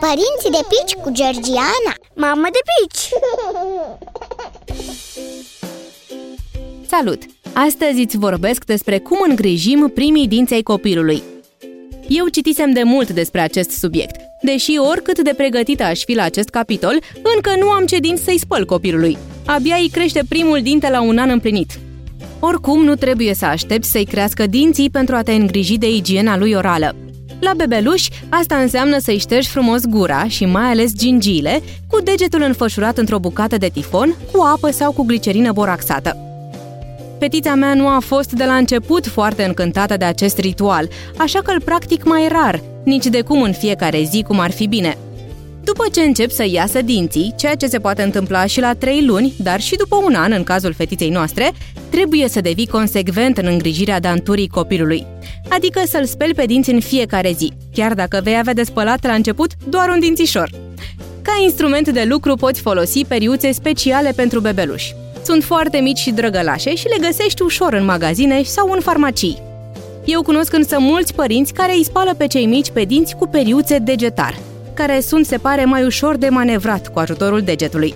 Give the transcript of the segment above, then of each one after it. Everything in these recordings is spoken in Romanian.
Părinții de pici cu Georgiana Mamă de pici! Salut! Astăzi îți vorbesc despre cum îngrijim primii dinți ai copilului. Eu citisem de mult despre acest subiect, deși oricât de pregătită aș fi la acest capitol, încă nu am ce dinți să-i spăl copilului. Abia îi crește primul dinte la un an împlinit. Oricum, nu trebuie să aștepți să-i crească dinții pentru a te îngriji de igiena lui orală. La bebeluș, asta înseamnă să-i ștergi frumos gura și mai ales gingiile cu degetul înfășurat într-o bucată de tifon, cu apă sau cu glicerină boraxată. Fetița mea nu a fost de la început foarte încântată de acest ritual, așa că îl practic mai rar, nici de cum în fiecare zi cum ar fi bine. După ce încep să iasă dinții, ceea ce se poate întâmpla și la 3 luni, dar și după un an în cazul fetiței noastre, trebuie să devii consecvent în îngrijirea danturii copilului. Adică să-l speli pe dinți în fiecare zi, chiar dacă vei avea de spălat la început doar un dințișor. Ca instrument de lucru poți folosi periuțe speciale pentru bebeluși. Sunt foarte mici și drăgălașe și le găsești ușor în magazine sau în farmacii. Eu cunosc însă mulți părinți care îi spală pe cei mici pe dinți cu periuțe degetar, care sunt, se pare, mai ușor de manevrat cu ajutorul degetului.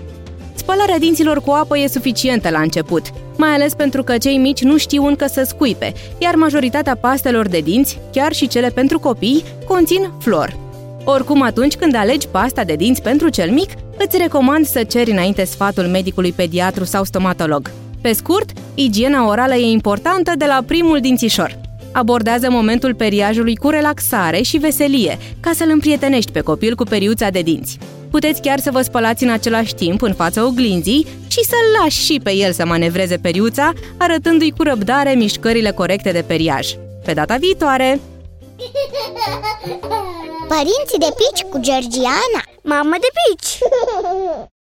Spălarea dinților cu apă e suficientă la început, mai ales pentru că cei mici nu știu încă să scuipe, iar majoritatea pastelor de dinți, chiar și cele pentru copii, conțin flor. Oricum, atunci când alegi pasta de dinți pentru cel mic, îți recomand să ceri înainte sfatul medicului pediatru sau stomatolog. Pe scurt, igiena orală e importantă de la primul dințișor. Abordează momentul periajului cu relaxare și veselie, ca să-l împrietenești pe copil cu periuța de dinți. Puteți chiar să vă spălați în același timp în fața oglinzii și să-l lași și pe el să manevreze periuța, arătându-i cu răbdare mișcările corecte de periaj. Pe data viitoare! Părinții de pici cu Georgiana Mamă de pici!